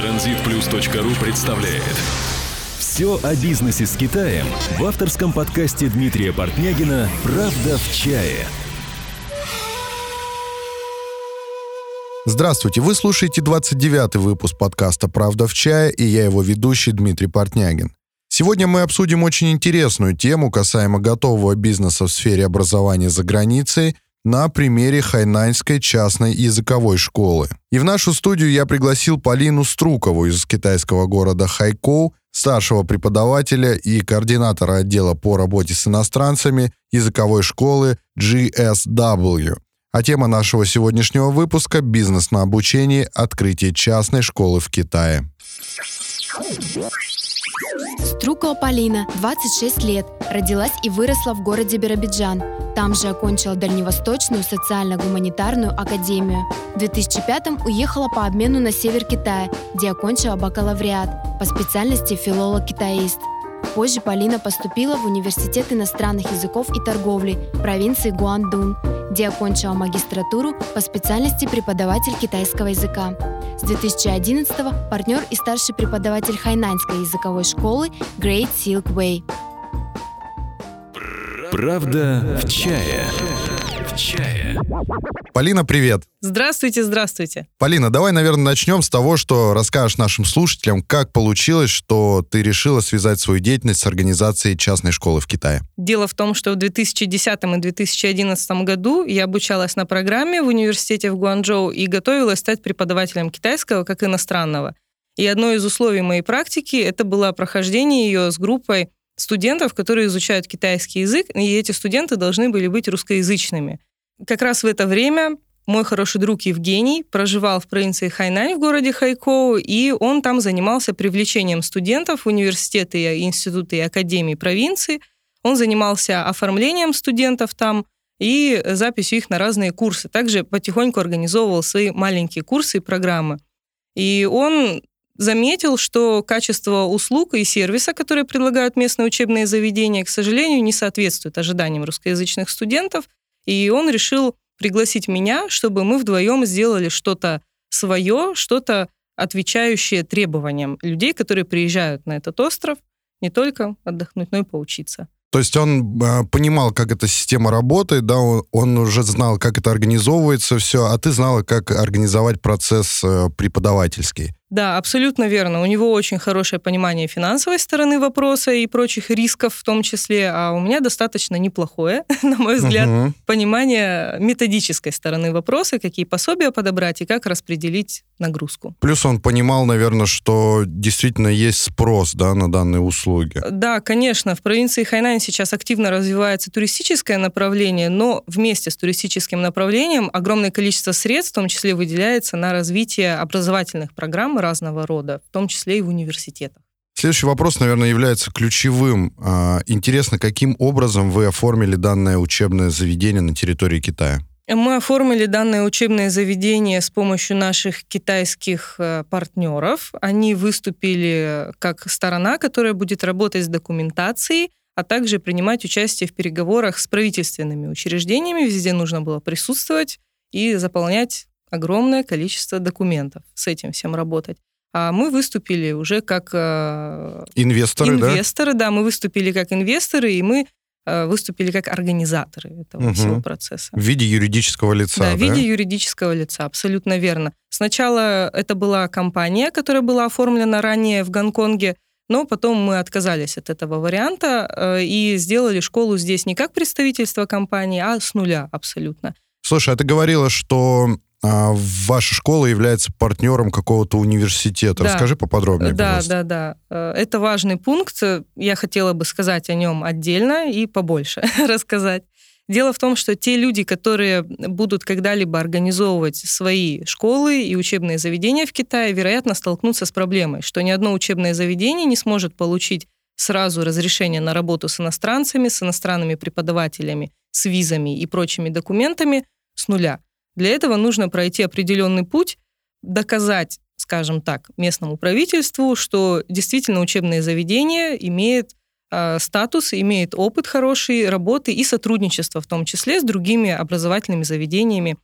Транзитплюс.ру представляет Все о бизнесе с Китаем в авторском подкасте Дмитрия Портнягина «Правда в чае». Здравствуйте, вы слушаете 29-й выпуск подкаста «Правда в чае» и я его ведущий Дмитрий Портнягин. Сегодня мы обсудим очень интересную тему касаемо готового бизнеса в сфере образования за границей – на примере Хайнаньской частной языковой школы. И в нашу студию я пригласил Полину Струкову из китайского города Хайкоу, старшего преподавателя и координатора отдела по работе с иностранцами языковой школы GSW. А тема нашего сегодняшнего выпуска – бизнес на обучении, открытие частной школы в Китае. Струкова Полина, 26 лет, родилась и выросла в городе Биробиджан. Там же окончила Дальневосточную социально-гуманитарную академию. В 2005 уехала по обмену на север Китая, где окончила бакалавриат по специальности филолог-китаист. Позже Полина поступила в Университет иностранных языков и торговли провинции Гуандун, где окончила магистратуру по специальности преподаватель китайского языка. С 2011-го партнер и старший преподаватель хайнаньской языковой школы Great Silk Way. Правда в чае. В чае. Полина, привет. Здравствуйте, здравствуйте. Полина, давай, наверное, начнем с того, что расскажешь нашим слушателям, как получилось, что ты решила связать свою деятельность с организацией частной школы в Китае. Дело в том, что в 2010 и 2011 году я обучалась на программе в университете в Гуанчжоу и готовилась стать преподавателем китайского как иностранного. И одно из условий моей практики это было прохождение ее с группой студентов, которые изучают китайский язык, и эти студенты должны были быть русскоязычными. Как раз в это время мой хороший друг Евгений проживал в провинции Хайнань в городе Хайкоу, и он там занимался привлечением студентов в университеты, институты и академии провинции. Он занимался оформлением студентов там и записью их на разные курсы. Также потихоньку организовывал свои маленькие курсы и программы. И он заметил, что качество услуг и сервиса, которые предлагают местные учебные заведения, к сожалению, не соответствует ожиданиям русскоязычных студентов, и он решил пригласить меня, чтобы мы вдвоем сделали что-то свое, что-то отвечающее требованиям людей, которые приезжают на этот остров не только отдохнуть, но и поучиться. То есть он э, понимал, как эта система работает, да, он, он уже знал, как это организовывается все, а ты знала, как организовать процесс э, преподавательский. Да, абсолютно верно. У него очень хорошее понимание финансовой стороны вопроса и прочих рисков в том числе, а у меня достаточно неплохое, на мой взгляд, угу. понимание методической стороны вопроса, какие пособия подобрать и как распределить нагрузку. Плюс он понимал, наверное, что действительно есть спрос да, на данные услуги. Да, конечно. В провинции Хайнань сейчас активно развивается туристическое направление, но вместе с туристическим направлением огромное количество средств, в том числе, выделяется на развитие образовательных программ разного рода, в том числе и в университетах. Следующий вопрос, наверное, является ключевым. А, интересно, каким образом вы оформили данное учебное заведение на территории Китая? Мы оформили данное учебное заведение с помощью наших китайских э, партнеров. Они выступили как сторона, которая будет работать с документацией, а также принимать участие в переговорах с правительственными учреждениями. Везде нужно было присутствовать и заполнять огромное количество документов, с этим всем работать. А мы выступили уже как... Э, инвесторы, инвесторы, да? да, мы выступили как инвесторы, и мы э, выступили как организаторы этого угу. всего процесса. В виде юридического лица, да? в виде юридического лица, абсолютно верно. Сначала это была компания, которая была оформлена ранее в Гонконге, но потом мы отказались от этого варианта э, и сделали школу здесь не как представительство компании, а с нуля абсолютно. Слушай, а ты говорила, что а ваша школа является партнером какого-то университета. Да. Расскажи поподробнее, Да, пожалуйста. да, да. Э, это важный пункт. Я хотела бы сказать о нем отдельно и побольше рассказать. Дело в том, что те люди, которые будут когда-либо организовывать свои школы и учебные заведения в Китае, вероятно, столкнутся с проблемой, что ни одно учебное заведение не сможет получить сразу разрешение на работу с иностранцами, с иностранными преподавателями, с визами и прочими документами с нуля. Для этого нужно пройти определенный путь, доказать, скажем так, местному правительству, что действительно учебное заведение имеет э, статус, имеет опыт хорошей работы и сотрудничество в том числе с другими образовательными заведениями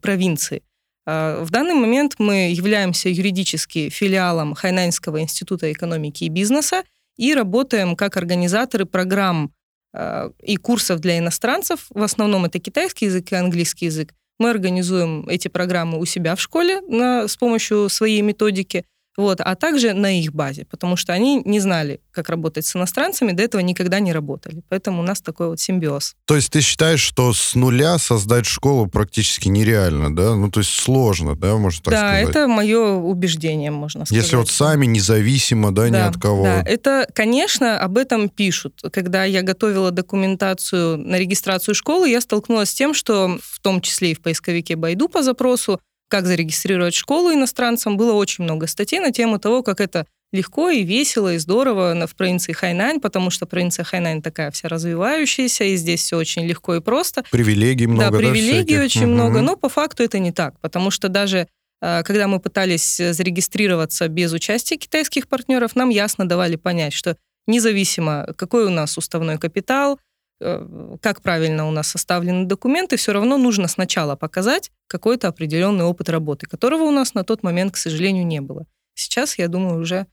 провинции. А, в данный момент мы являемся юридически филиалом Хайнаньского института экономики и бизнеса и работаем как организаторы программ а, и курсов для иностранцев. В основном это китайский язык и английский язык. Мы организуем эти программы у себя в школе на, с помощью своей методики – вот, а также на их базе, потому что они не знали, как работать с иностранцами, до этого никогда не работали. Поэтому у нас такой вот симбиоз. То есть ты считаешь, что с нуля создать школу практически нереально, да? Ну, то есть сложно, да, можно так да, сказать? Да, это мое убеждение, можно сказать. Если вот сами независимо, да, да ни от кого. Да, это, конечно, об этом пишут. Когда я готовила документацию на регистрацию школы, я столкнулась с тем, что в том числе и в поисковике Байду по запросу как зарегистрировать школу иностранцам, было очень много статей на тему того, как это легко и весело и здорово в провинции Хайнань, потому что провинция Хайнань такая вся развивающаяся, и здесь все очень легко и просто. Привилегий много, да? привилегий да, очень угу. много, но по факту это не так, потому что даже а, когда мы пытались зарегистрироваться без участия китайских партнеров, нам ясно давали понять, что независимо, какой у нас уставной капитал, Э, как правильно у нас составлены документы, все равно нужно сначала показать какой-то определенный опыт работы, которого у нас на тот момент, к сожалению, не было. Сейчас, я думаю, уже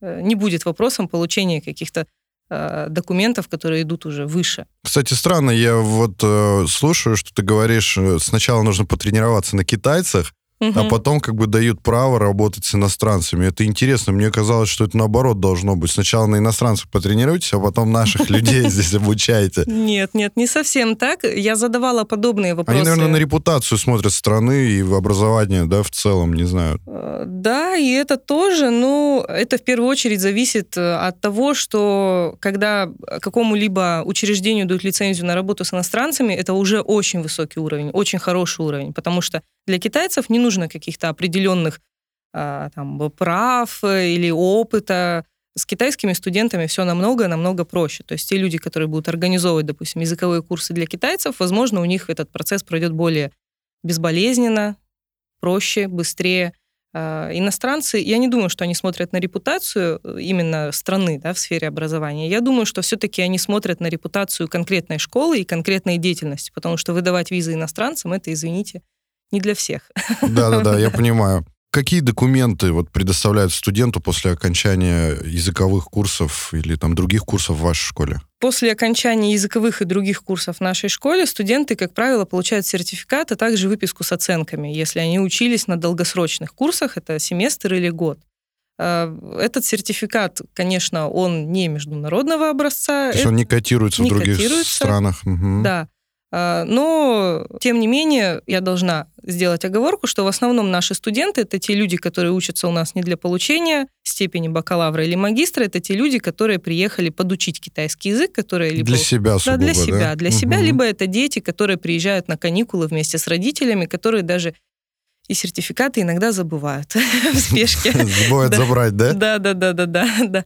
э, не будет вопросом получения каких-то э, документов, которые идут уже выше. Кстати, странно, я вот э, слушаю, что ты говоришь, сначала нужно потренироваться на китайцах, угу. а потом как бы дают право работать с иностранцами. Это интересно. Мне казалось, что это наоборот должно быть. Сначала на иностранцев потренируйтесь, а потом наших людей здесь обучайте. Нет, нет, не совсем так. Я задавала подобные вопросы. Они, наверное, на репутацию смотрят страны и в образование, да, в целом, не знаю. Э, да, и это тоже, но это в первую очередь зависит э, от того, что когда какому-либо учреждению дают лицензию на работу с иностранцами, это уже очень высокий уровень, очень хороший уровень, потому что для китайцев не нужно каких-то определенных а, там, прав или опыта. С китайскими студентами все намного-намного проще. То есть те люди, которые будут организовывать, допустим, языковые курсы для китайцев, возможно, у них этот процесс пройдет более безболезненно, проще, быстрее. А, иностранцы, я не думаю, что они смотрят на репутацию э, именно страны да, в сфере образования. Я думаю, что все-таки они смотрят на репутацию конкретной школы и конкретной деятельности, потому что выдавать визы иностранцам, это, извините, не для всех. Да-да-да, я понимаю. Какие документы вот предоставляют студенту после окончания языковых курсов или там других курсов в вашей школе? После окончания языковых и других курсов в нашей школе студенты, как правило, получают сертификат, а также выписку с оценками, если они учились на долгосрочных курсах, это семестр или год. А, этот сертификат, конечно, он не международного образца. То есть он не котируется не в других котируется. странах. Угу. Да. А, но, тем не менее, я должна сделать оговорку, что в основном наши студенты — это те люди, которые учатся у нас не для получения степени бакалавра или магистра, это те люди, которые приехали подучить китайский язык, которые либо... Для себя сугубо, да? Для себя, да? для угу. себя, либо это дети, которые приезжают на каникулы вместе с родителями, которые даже и сертификаты иногда забывают в спешке. Забывают забрать, да? Да, да, да, да, да.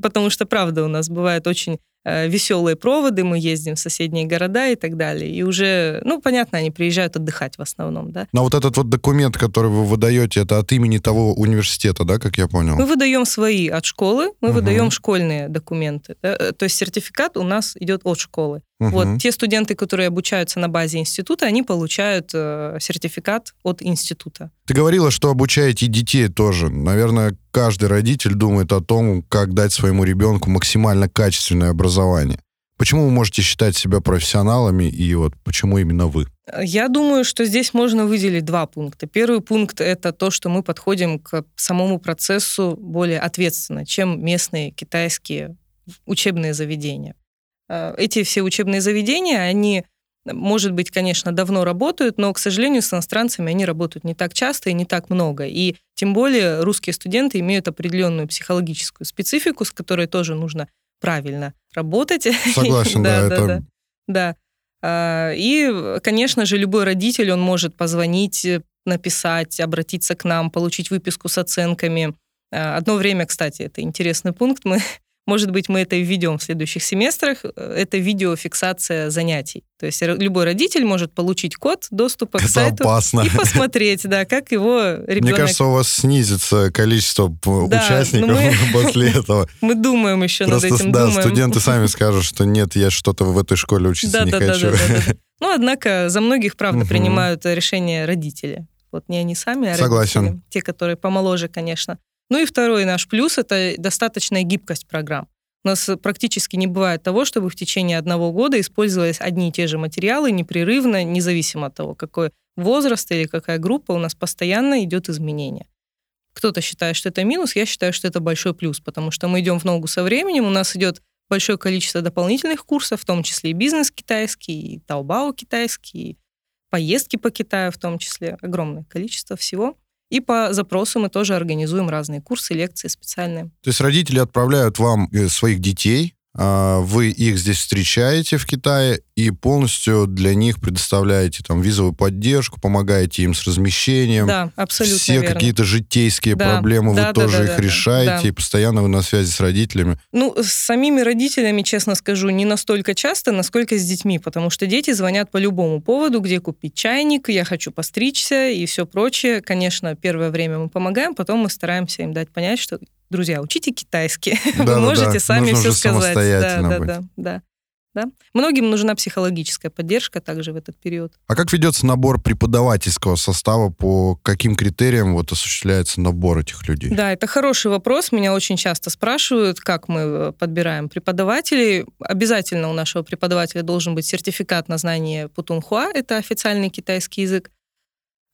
Потому что, правда, у нас бывает очень веселые проводы, мы ездим в соседние города и так далее. И уже, ну, понятно, они приезжают отдыхать в основном, да. Но вот этот вот документ, который вы выдаете, это от имени того университета, да, как я понял? Мы выдаем свои от школы, мы угу. выдаем школьные документы. Да? Э, то есть сертификат у нас идет от школы. Угу. Вот те студенты, которые обучаются на базе института, они получают э, сертификат от института. Ты говорила, что обучаете детей тоже. Наверное, каждый родитель думает о том, как дать своему ребенку максимально качественное образование. Почему вы можете считать себя профессионалами и вот почему именно вы? Я думаю, что здесь можно выделить два пункта. Первый пункт — это то, что мы подходим к самому процессу более ответственно, чем местные китайские учебные заведения. Э, эти все учебные заведения, они, может быть, конечно, давно работают, но, к сожалению, с иностранцами они работают не так часто и не так много. И тем более русские студенты имеют определенную психологическую специфику, с которой тоже нужно правильно работать. Согласен, да, да, это... да. И, конечно же, любой родитель, он может позвонить, написать, обратиться к нам, получить выписку с оценками. А, одно время, кстати, это интересный пункт, мы может быть, мы это введем в следующих семестрах. Это видеофиксация занятий. То есть любой родитель может получить код доступа это к сайту опасно. и посмотреть, да, как его ребенок... Мне кажется, у вас снизится количество да, участников мы... после этого. Мы думаем еще Просто, над этим, да, думаем. студенты сами скажут, что нет, я что-то в этой школе учиться да, не да, хочу. Да, да, да, да. Ну, однако, за многих, правда, принимают решение родители Вот не они сами, а Согласен. родители. Те, которые помоложе, конечно. Ну и второй наш плюс — это достаточная гибкость программ. У нас практически не бывает того, чтобы в течение одного года использовались одни и те же материалы непрерывно, независимо от того, какой возраст или какая группа, у нас постоянно идет изменение. Кто-то считает, что это минус, я считаю, что это большой плюс, потому что мы идем в ногу со временем, у нас идет большое количество дополнительных курсов, в том числе и бизнес китайский, и таобао китайский, и поездки по Китаю в том числе, огромное количество всего. И по запросу мы тоже организуем разные курсы, лекции специальные. То есть родители отправляют вам э, своих детей, вы их здесь встречаете в Китае и полностью для них предоставляете там визовую поддержку, помогаете им с размещением. Да, абсолютно Все верно. какие-то житейские Да, проблемы да, вы да, тоже да, их да, да, решаете, да. и постоянно вы на связи с родителями. Ну, с самими родителями, честно скажу, не настолько часто, насколько с детьми, потому что дети звонят по любому поводу, где купить чайник, я хочу постричься и все прочее. Конечно, первое время мы помогаем, потом мы стараемся им дать понять, что, друзья, учите китайский, вы Да-да-да, можете сами нужно все сказать. да, быть. да, да, да. Многим нужна психологическая поддержка также в этот период. А как ведется набор преподавательского состава, по каким критериям вот осуществляется набор этих людей? Да, это хороший вопрос. Меня очень часто спрашивают, как мы э, подбираем преподавателей. Обязательно у нашего преподавателя должен быть сертификат на знание путунхуа, это официальный китайский язык.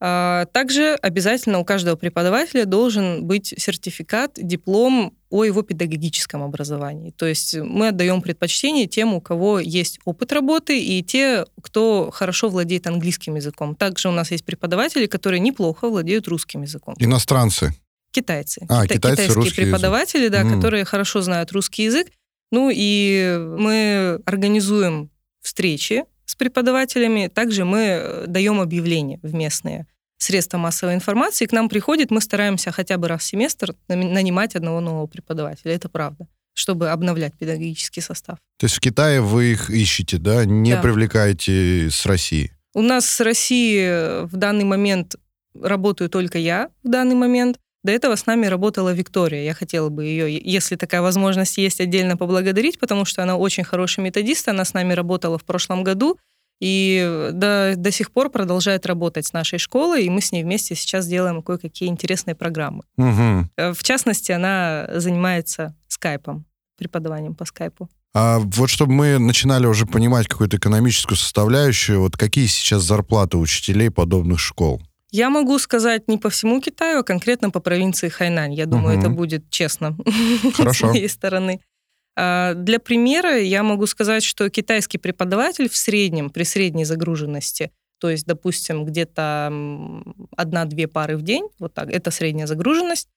А Также обязательно у каждого преподавателя должен быть сертификат, диплом о его педагогическом образовании. То есть мы отдаем предпочтение тем, у кого есть опыт работы, и те, кто хорошо владеет английским языком. Также у нас есть преподаватели, которые неплохо владеют русским языком. Иностранцы. Китайцы. А, Кита- китайцы, китайские русский язык. преподаватели, да, М. которые хорошо знают русский язык. Ну и мы организуем встречи с преподавателями. Также мы э, даем объявления в местные средства массовой информации. К нам приходит, мы стараемся хотя бы раз в семестр нанимать одного нового преподавателя. Это правда чтобы обновлять педагогический состав. То есть в Китае вы их ищете, да? Не Да. привлекаете с России? У нас с России э, в данный момент работаю только я в данный момент. До этого с нами работала Виктория. Я хотела бы ее, если такая возможность есть, отдельно поблагодарить, потому что она очень хороший методист. Она с нами работала в прошлом году и до, до сих пор продолжает работать с нашей школой, и мы с ней вместе сейчас делаем кое-какие интересные программы. Э, В частности, она занимается скайпом, преподаванием по скайпу. А вот чтобы мы начинали уже понимать какую-то экономическую составляющую, вот какие сейчас зарплаты учителей подобных школ? Я могу сказать не по всему Китаю, а конкретно по провинции Хайнань. Я думаю, Мгм. это будет честно Хорошо. с моей стороны. А, Для примера я могу сказать, что китайский преподаватель в среднем, при средней загруженности, то есть, допустим, где-то одна-две пары в день, вот так, это средняя загруженность,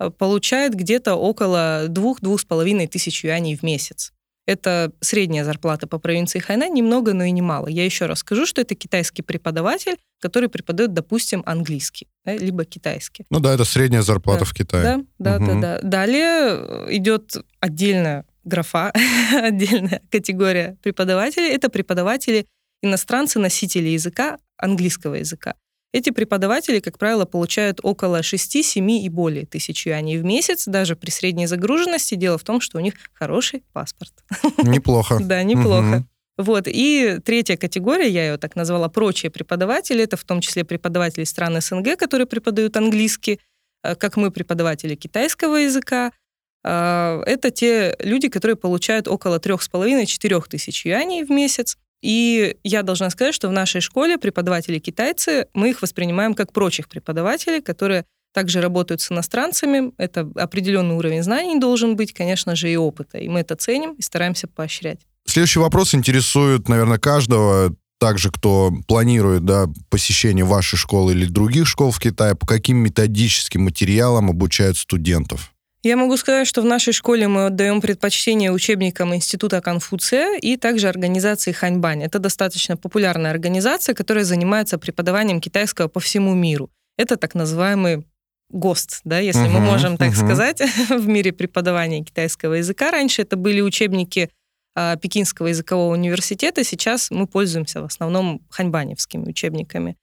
э, получает где-то около двух-двух с половиной тысяч юаней в месяц. Это средняя зарплата по провинции Хайнань, ни много, но и не мало. Я еще раз скажу, что это китайский преподаватель, который преподает, допустим, английский, да, либо китайский. Ну да, это средняя зарплата Да. в Китае. Да, да, Мгм. да, да. Далее э, идет отдельная графа, отдельная категория преподавателей. Это преподаватели иностранцы, носители языка, английского языка. Эти преподаватели, как правило, получают около 6, 7 и более тысяч юаней в месяц, даже при средней загруженности. Дело в том, что у них хороший паспорт. Неплохо. Да, неплохо. Вот. И третья категория, я ее так назвала, прочие преподаватели, это в том числе преподаватели стран СНГ, которые преподают английский, э, как мы, преподаватели китайского языка. Э, Это те люди, которые получают около 3,5-4 тысяч юаней в месяц. И я должна сказать, что в нашей школе преподаватели китайцы, мы их воспринимаем как прочих преподавателей, которые также работают с иностранцами. Это определенный уровень знаний должен быть, конечно же, и опыта. И мы это ценим и стараемся поощрять. Следующий вопрос интересует, наверное, каждого, также кто планирует да, посещение вашей школы или других школ в Китае, по каким методическим материалам обучают студентов? Я могу сказать, что в нашей школе мы отдаем предпочтение учебникам Института Конфуция и также организации Ханьбань. Это достаточно популярная организация, которая занимается преподаванием китайского по всему миру. Это так называемый ГОСТ, да, если мы Мгм, можем так мгм. сказать, в мире преподавания китайского языка. Раньше это были учебники а, Пекинского языкового университета, сейчас мы пользуемся в основном ханьбаневскими учебниками.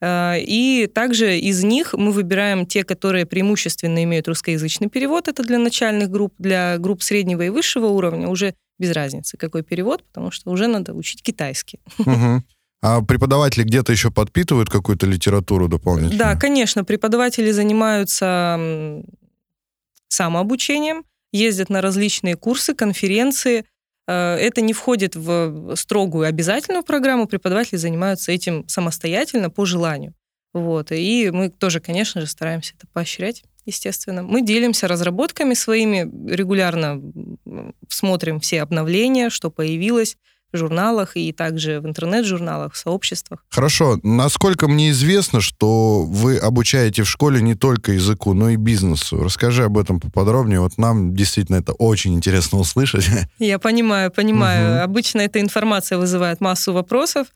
А, И также из них мы выбираем те, которые преимущественно имеют русскоязычный перевод. Это для начальных групп, для групп среднего и высшего уровня уже без разницы, какой перевод, потому что уже надо учить китайский. Мгм. А преподаватели где-то еще подпитывают какую-то литературу дополнительную? Да, конечно, преподаватели занимаются самообучением, ездят на различные курсы, конференции. Э, это не входит в строгую обязательную программу, преподаватели занимаются этим самостоятельно по желанию. Вот. И мы тоже, конечно же, стараемся это поощрять, естественно. Мы делимся разработками своими, регулярно смотрим все обновления, что появилось журналах и также в интернет-журналах, в сообществах. Хорошо. Насколько мне известно, что вы обучаете в школе не только языку, но и бизнесу. Расскажи об этом поподробнее. Вот нам действительно это очень интересно услышать. Я понимаю, понимаю. Угу. Обычно эта информация вызывает массу вопросов.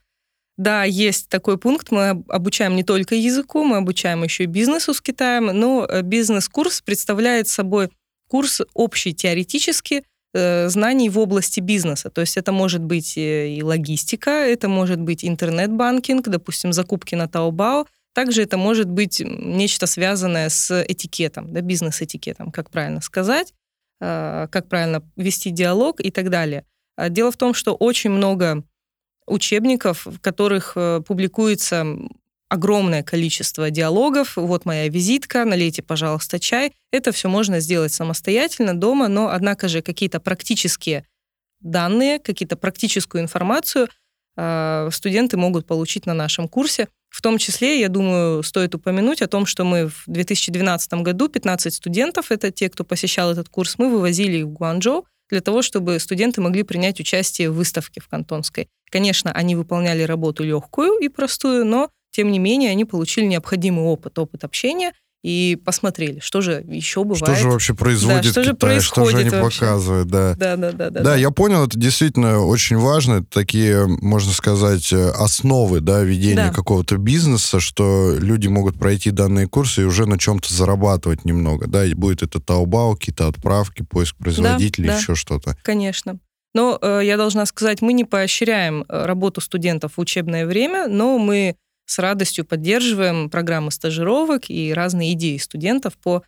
Да, есть такой пункт. Мы обучаем не только языку, мы обучаем еще и бизнесу с Китаем. Но э, бизнес-курс представляет собой курс общий теоретически э, знаний в области бизнеса. То есть это может быть э, и логистика, это может быть интернет-банкинг, допустим, закупки на Taobao. Также это может быть нечто связанное с этикетом, да, бизнес-этикетом, как правильно сказать, как правильно вести диалог и так далее. А дело в том, что очень много учебников, в которых э, публикуется огромное количество диалогов. Вот моя визитка, налейте, пожалуйста, чай. Это все можно сделать самостоятельно дома, но, однако же, какие-то практические данные, какие-то практическую информацию э, студенты могут получить на нашем курсе. В том числе, я думаю, стоит упомянуть о том, что мы в 2012 году 15 студентов, это те, кто посещал этот курс, мы вывозили их в Гуанчжоу, для того, чтобы студенты могли принять участие в выставке в Кантонской. Конечно, они выполняли работу легкую и простую, но тем не менее они получили необходимый опыт, опыт общения и посмотрели, что же еще бывает. Что же вообще происходит да, что Китай, же что же они вообще? показывают, да. Да, да, да, да. Да, я понял, это действительно очень важно, это такие, можно сказать, основы, да, ведения да. какого-то бизнеса, что люди могут пройти данные курсы и уже на чем-то зарабатывать немного, да, и будет это Taobao, какие-то отправки, поиск производителей, да, да. еще что-то. Конечно. Но э, я должна сказать, мы не поощряем э, работу студентов в учебное время, но мы с радостью поддерживаем программы стажировок и разные идеи студентов по,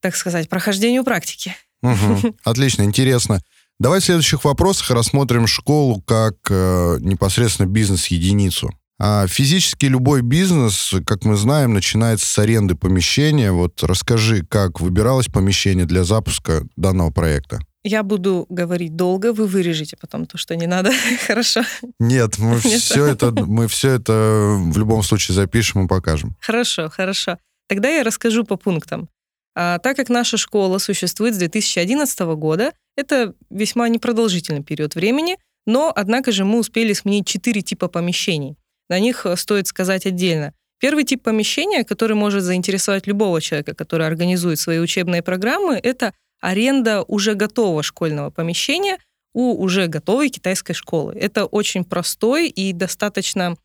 так сказать, прохождению практики. Угу. Отлично, интересно. Давай в следующих вопросах рассмотрим школу как э, непосредственно бизнес-единицу. А физически любой бизнес, как мы знаем, начинается с аренды помещения. Вот расскажи, как выбиралось помещение для запуска данного проекта. Я буду говорить долго, вы вырежете потом то, что не надо. Хорошо? Нет, мы все это, мы все это в любом случае запишем и покажем. Хорошо, хорошо. Тогда я расскажу по пунктам. А, так как наша школа существует с 2011 года, это весьма непродолжительный период времени, но, однако же, мы успели сменить четыре типа помещений. На них э, стоит сказать отдельно. Первый тип помещения, который может заинтересовать любого человека, который организует свои учебные программы, это аренда уже готового школьного помещения у уже готовой китайской школы. Это очень простой и достаточно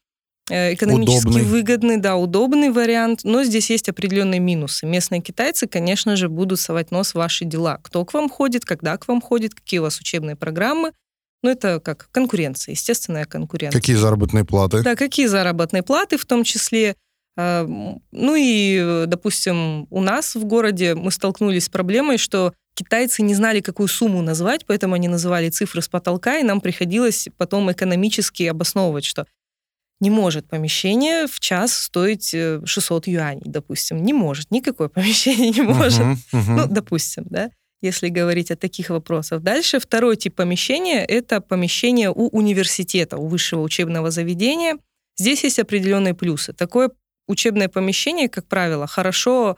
э, экономически удобный. выгодный, да, удобный вариант, но здесь есть определенные минусы. Местные китайцы, конечно же, будут совать нос в ваши дела. Кто к вам ходит, когда к вам ходит, какие у вас учебные программы. Ну, это как конкуренция, естественная конкуренция. Какие заработные платы? Да, какие заработные платы, в том числе а, ну и, допустим, у нас в городе мы столкнулись с проблемой, что китайцы не знали, какую сумму назвать, поэтому они называли цифры с потолка, и нам приходилось потом экономически обосновывать, что не может помещение в час стоить 600 э, юаней, допустим. Не может, никакое помещение не может. Uh-huh, uh-huh. Ну, допустим, да, если говорить о таких вопросах. Дальше второй тип помещения – это помещение у университета, у высшего учебного заведения. Здесь есть определенные плюсы. Такое учебное помещение, как правило, хорошо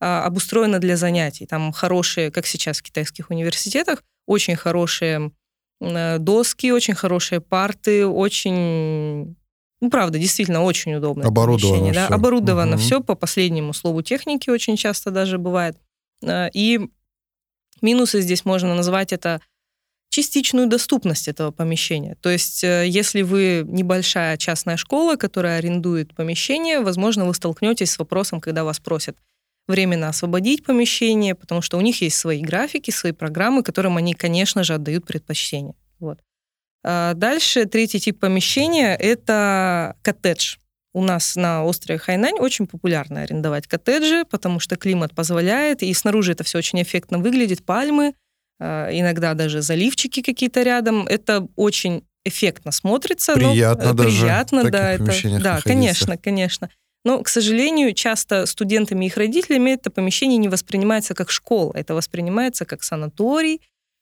а, обустроено для занятий. Там хорошие, как сейчас в китайских университетах, очень хорошие э, доски, очень хорошие парты, очень ну, правда, действительно очень удобно. Оборудовано да? все. Оборудовано угу. все по последнему слову техники очень часто даже бывает. Э, и минусы здесь можно назвать это частичную доступность этого помещения. То есть, э, если вы небольшая частная школа, которая арендует помещение, возможно, вы столкнетесь с вопросом, когда вас просят временно освободить помещение, потому что у них есть свои графики, свои программы, которым они, конечно же, отдают предпочтение. Вот. А дальше третий тип помещения — это коттедж. У нас на острове Хайнань очень популярно арендовать коттеджи, потому что климат позволяет, и снаружи это все очень эффектно выглядит, пальмы, а, иногда даже заливчики какие-то рядом. Это очень эффектно смотрится. Приятно но, даже Приятно, да. Это, да, находиться. конечно, конечно. Но, к сожалению, часто студентами и их родителями это помещение не воспринимается как школа, это воспринимается как санаторий,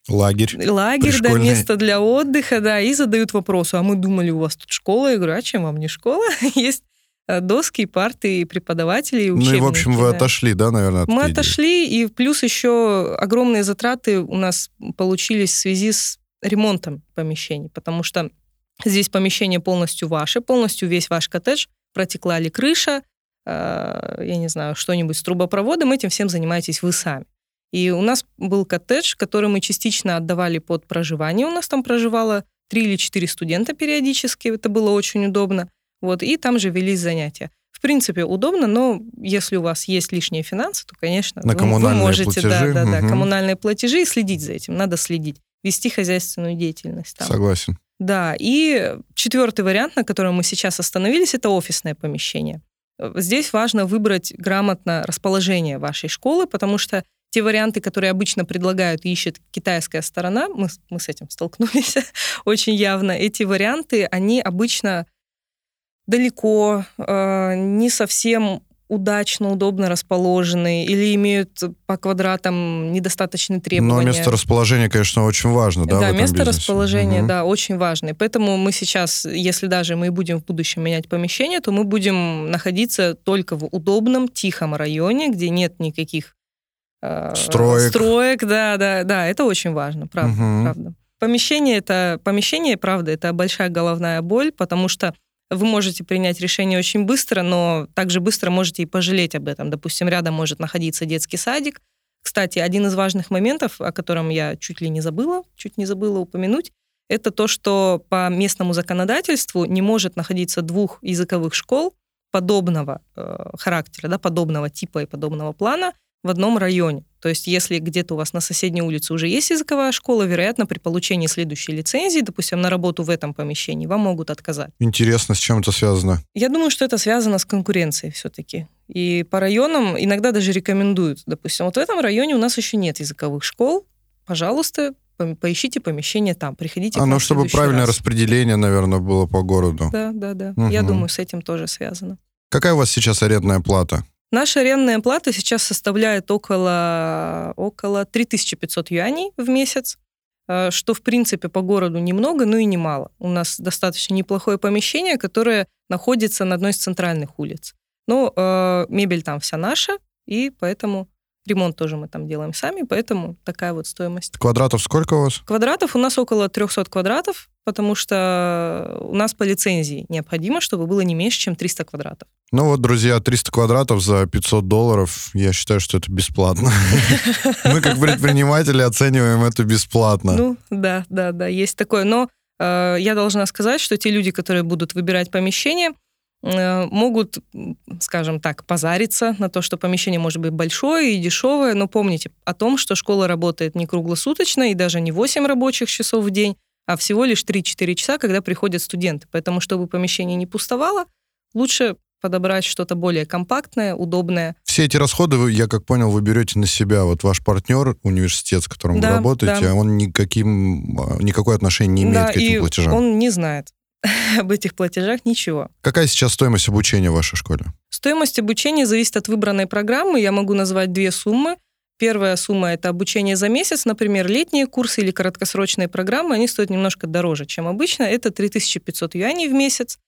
Лагерь. лагерь, да, место для отдыха, да, и задают вопрос, а мы думали, у вас тут школа? Я говорю, а чем вам не школа? Есть э, доски, парты, и преподаватели, и Ну и, в учебники, общем, вы да. отошли, да, наверное, от Мы идеи? отошли, и плюс еще огромные затраты у нас получились в связи с ремонтом помещений, потому что здесь помещение полностью ваше, полностью весь ваш коттедж, протекла ли крыша, э, я не знаю, что-нибудь с трубопроводом, этим всем занимаетесь вы сами. И у нас был коттедж, который мы частично отдавали под проживание. У нас там проживало три или четыре студента периодически, это было очень удобно. Вот, и там же велись занятия. В принципе, удобно, но если у вас есть лишние финансы, то, конечно, На вы- коммунальные вы можете, да, платежи, да, да, мгм. коммунальные платежи и следить за этим. Надо следить, вести хозяйственную деятельность. Там. Согласен. Да, и четвертый вариант, на котором мы сейчас остановились, это офисное помещение. Здесь важно выбрать грамотно расположение вашей школы, потому что те варианты, которые обычно предлагают и ищет китайская сторона, мы, мы с этим столкнулись очень явно, эти варианты, они обычно далеко, э, не совсем удачно, удобно расположены или имеют по квадратам недостаточные Но требования. место расположения, конечно, очень важно, да, этом место бизнесе? расположения, Мгм. да, очень важно. И поэтому мы сейчас, если даже мы будем в будущем менять помещение, то мы будем находиться только в удобном, тихом районе, где нет никаких э, Строек. строек, да, да, да, это очень важно, правда, Мгм. правда. Помещение это помещение, правда, это большая головная боль, потому что вы можете принять решение очень быстро, но также быстро можете и пожалеть об этом. Допустим, рядом может находиться детский садик. Кстати, один из важных моментов, о котором я чуть ли не забыла, чуть не забыла упомянуть, это то, что по местному законодательству не может находиться двух языковых школ подобного э, характера, да, подобного типа и подобного плана в одном районе. То есть, если где-то у вас на соседней улице уже есть языковая школа, вероятно, при получении следующей лицензии, допустим, на работу в этом помещении, вам могут отказать. Интересно, с чем это связано? Я думаю, что это связано с конкуренцией все-таки. И по районам иногда даже рекомендуют. Допустим, вот в этом районе у нас еще нет языковых школ. Пожалуйста, поищите помещение там, приходите. А, ну, чтобы правильное раз. распределение, наверное, было по городу. Да, да, да. Я Мгм. думаю, с этим тоже связано. Какая у вас сейчас арендная плата? Наша арендная плата сейчас составляет около, около 3500 юаней в месяц, э, что, в принципе, по городу немного, но и немало. У нас достаточно неплохое помещение, которое находится на одной из центральных улиц. Но э, мебель там вся наша, и поэтому ремонт тоже мы там делаем сами, поэтому такая вот стоимость. Квадратов сколько у вас? Квадратов у нас около 300 квадратов, потому что у нас по лицензии необходимо, чтобы было не меньше, чем 300 квадратов. Ну вот, друзья, 300 квадратов за 500 долларов, я считаю, что это бесплатно. Мы, как предприниматели, оцениваем это бесплатно. Ну, да, да, да, есть такое. Но э, я должна сказать, что те люди, которые будут выбирать помещение, могут, м, скажем так, позариться на то, что помещение может быть большое и дешевое, но помните о том, что школа работает не круглосуточно и даже не 8 рабочих часов в день, а всего лишь 3-4 часа, когда приходят студенты. Поэтому, чтобы помещение не пустовало, лучше подобрать что-то более компактное, удобное. Все эти расходы, вы, я как понял, вы берете на себя. Вот ваш партнер, университет, с которым Да, вы работаете, да. он никаким, а, никакое отношение не имеет да, к этим и платежам. он не знает об этих платежах ничего. Какая сейчас стоимость обучения в вашей школе? Стоимость обучения зависит от выбранной программы. Я могу назвать две суммы. Первая сумма – это обучение за месяц. Например, летние курсы или краткосрочные программы, они стоят немножко дороже, чем обычно. Это 3500 юаней в месяц.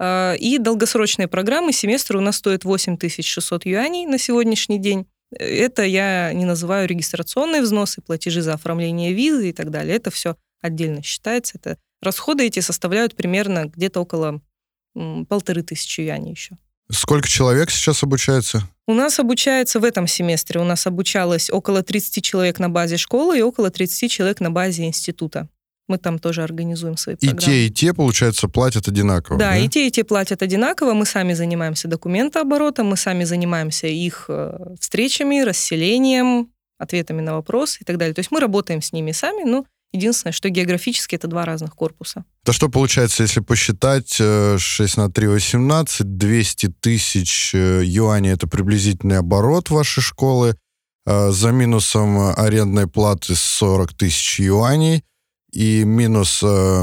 А, И долгосрочные программы, семестр у нас стоит 8600 юаней на сегодняшний день. Это я не называю регистрационные взносы, платежи за оформление визы и так далее. Это все отдельно считается. Это расходы эти составляют примерно где-то около м, полторы тысячи юаней еще. Сколько человек сейчас обучается? У нас обучается в этом семестре, у нас обучалось около 30 человек на базе школы и около 30 человек на базе института. Мы там тоже организуем свои И программы. те, и те, получается, платят одинаково, да, да? и те, и те платят одинаково. Мы сами занимаемся документооборотом, мы сами занимаемся их э, встречами, расселением, ответами на вопросы и так далее. То есть мы работаем с ними сами, но единственное, что географически это два разных корпуса. То что получается, если посчитать э, 6 на 3, 18, 200 тысяч э, юаней — это приблизительный оборот вашей школы, э, за минусом арендной платы 40 тысяч юаней, и минус э,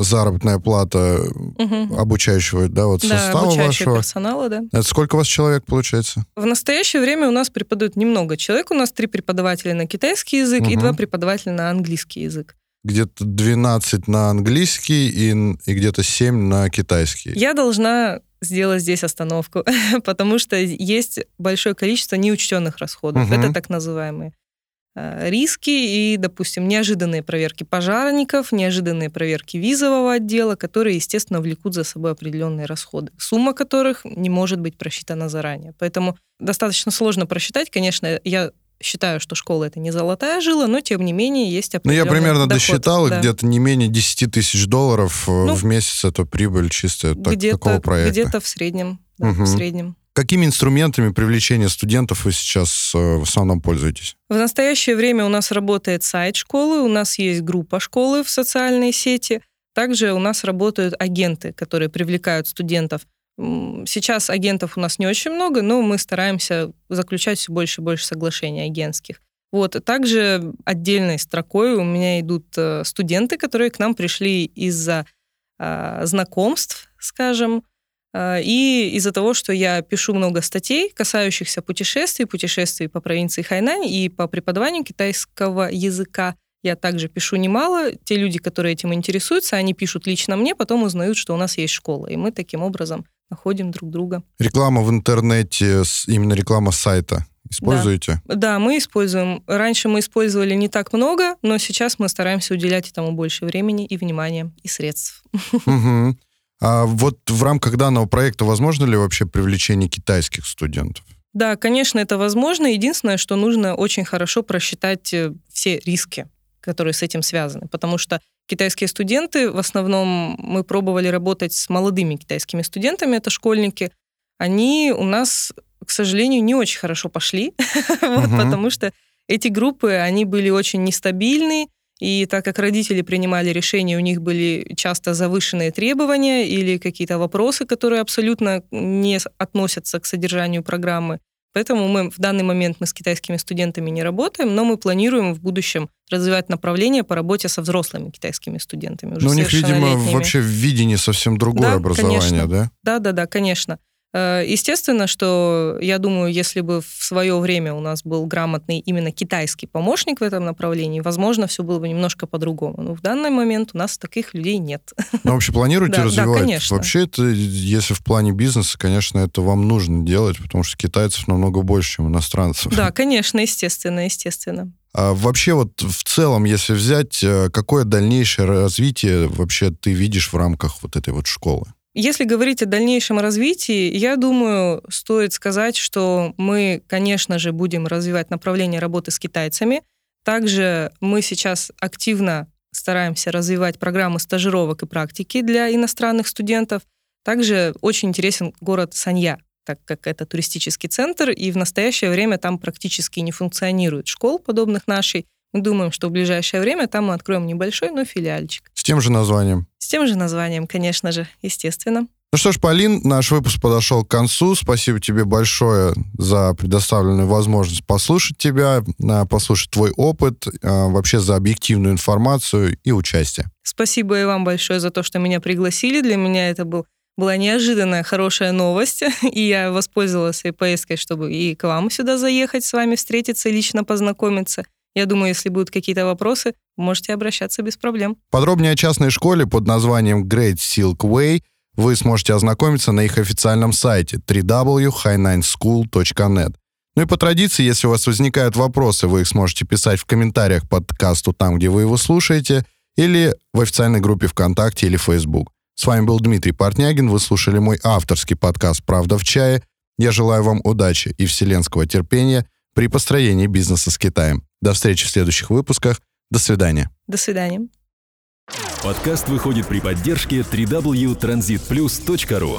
заработная плата Мгм. обучающего, да, вот Да, состава вашего. персонала, да. Это сколько у вас человек получается? В настоящее время у нас преподают немного человек. У нас три преподавателя на китайский язык и Мгм. два преподавателя на английский язык. Где-то 12 на английский и, и где-то 7 на китайский. Я должна сделать здесь остановку, потому что есть большое количество неучтенных расходов. Мгм. Это так называемые риски и, допустим, неожиданные проверки пожарников, неожиданные проверки визового отдела, которые, естественно, влекут за собой определенные расходы, сумма которых не может быть просчитана заранее. Поэтому достаточно сложно просчитать. Конечно, я считаю, что школа это не золотая жила, но тем не менее есть Ну, я определенный примерно доход. досчитал, Да. где-то не менее 10 тысяч долларов э, Ну, в месяц это прибыль чистая так- такого проекта. где-то в среднем. да, Мгм. в среднем. Какими инструментами привлечения студентов вы сейчас э, в основном пользуетесь? В настоящее время у нас работает сайт школы, у нас есть группа школы в социальной сети. Также у нас работают агенты, которые привлекают студентов. Сейчас агентов у нас не очень много, но мы стараемся заключать все больше и больше соглашений агентских. Вот. Также отдельной строкой у меня идут э, студенты, которые к нам пришли из-за а, знакомств, скажем, и из-за того, что я пишу много статей, касающихся путешествий, путешествий по провинции Хайнань и по преподаванию китайского языка, я также пишу немало. Те люди, которые этим интересуются, они пишут лично мне, потом узнают, что у нас есть школа. И мы таким образом находим друг друга. Реклама в интернете, именно реклама сайта используете? Да, мы используем. Раньше мы использовали не так много, но сейчас мы стараемся уделять этому больше времени и внимания и средств. Мгм. А вот в рамках данного проекта возможно ли вообще привлечение китайских студентов? Да, конечно, это возможно. Единственное, что нужно очень хорошо просчитать э, все риски, которые с этим связаны. Потому что китайские студенты, в основном мы пробовали работать с молодыми китайскими студентами, это школьники, они у нас, к сожалению, не очень хорошо пошли, Вот, потому что эти группы, они были очень нестабильны, и так как родители принимали решения, у них были часто завышенные требования или какие-то вопросы, которые абсолютно не относятся к содержанию программы. Поэтому мы в данный момент мы с китайскими студентами не работаем, но мы планируем в будущем развивать направление по работе со взрослыми китайскими студентами. Уже Но Ну, у них, видимо, вообще в видении совсем другое Да, образование, конечно. да? Да, да, да, конечно. Э, Естественно, что я думаю, если бы в свое время у нас был грамотный именно китайский помощник в этом направлении, возможно, все было бы немножко по-другому. Но в данный момент у нас таких людей нет. Но вообще планируете Да, да, развивать? конечно. Вообще это, если в плане бизнеса, конечно, это вам нужно делать, потому что китайцев намного больше, чем иностранцев. Да, конечно, естественно, естественно. А вообще вот в целом, если взять, э, какое дальнейшее развитие вообще ты видишь в рамках вот этой вот школы? Если говорить о дальнейшем развитии, я думаю, стоит сказать, что мы, конечно же, будем развивать направление работы с китайцами. Также мы сейчас активно стараемся развивать программы стажировок и практики для иностранных студентов. Также очень интересен город Санья, так как это туристический центр, и в настоящее время там практически не функционирует школ, подобных нашей. Мы думаем, что в ближайшее время там мы откроем небольшой, но филиальчик. С тем же названием. С тем же названием, конечно же, естественно. Ну что ж, Полин, наш выпуск подошел к концу. Спасибо тебе большое за предоставленную возможность послушать тебя, а, послушать твой опыт, а, вообще за объективную информацию и участие. Спасибо и вам большое за то, что меня пригласили. Для меня это был, была неожиданная хорошая новость, и я воспользовалась этой поездкой, чтобы и к вам сюда заехать, с вами встретиться, лично познакомиться. Я думаю, если будут какие-то вопросы, можете обращаться без проблем. Подробнее о частной школе под названием Great Silk Way вы сможете ознакомиться на их официальном сайте www.high9school.net. Ну и по традиции, если у вас возникают вопросы, вы их сможете писать в комментариях под подкасту там, где вы его слушаете, или в официальной группе ВКонтакте или Facebook. С вами был Дмитрий Портнягин, вы слушали мой авторский подкаст «Правда в чае». Я желаю вам удачи и вселенского терпения при построении бизнеса с Китаем. До встречи в следующих выпусках. До свидания. До свидания. Подкаст выходит при поддержке www.transitplus.ru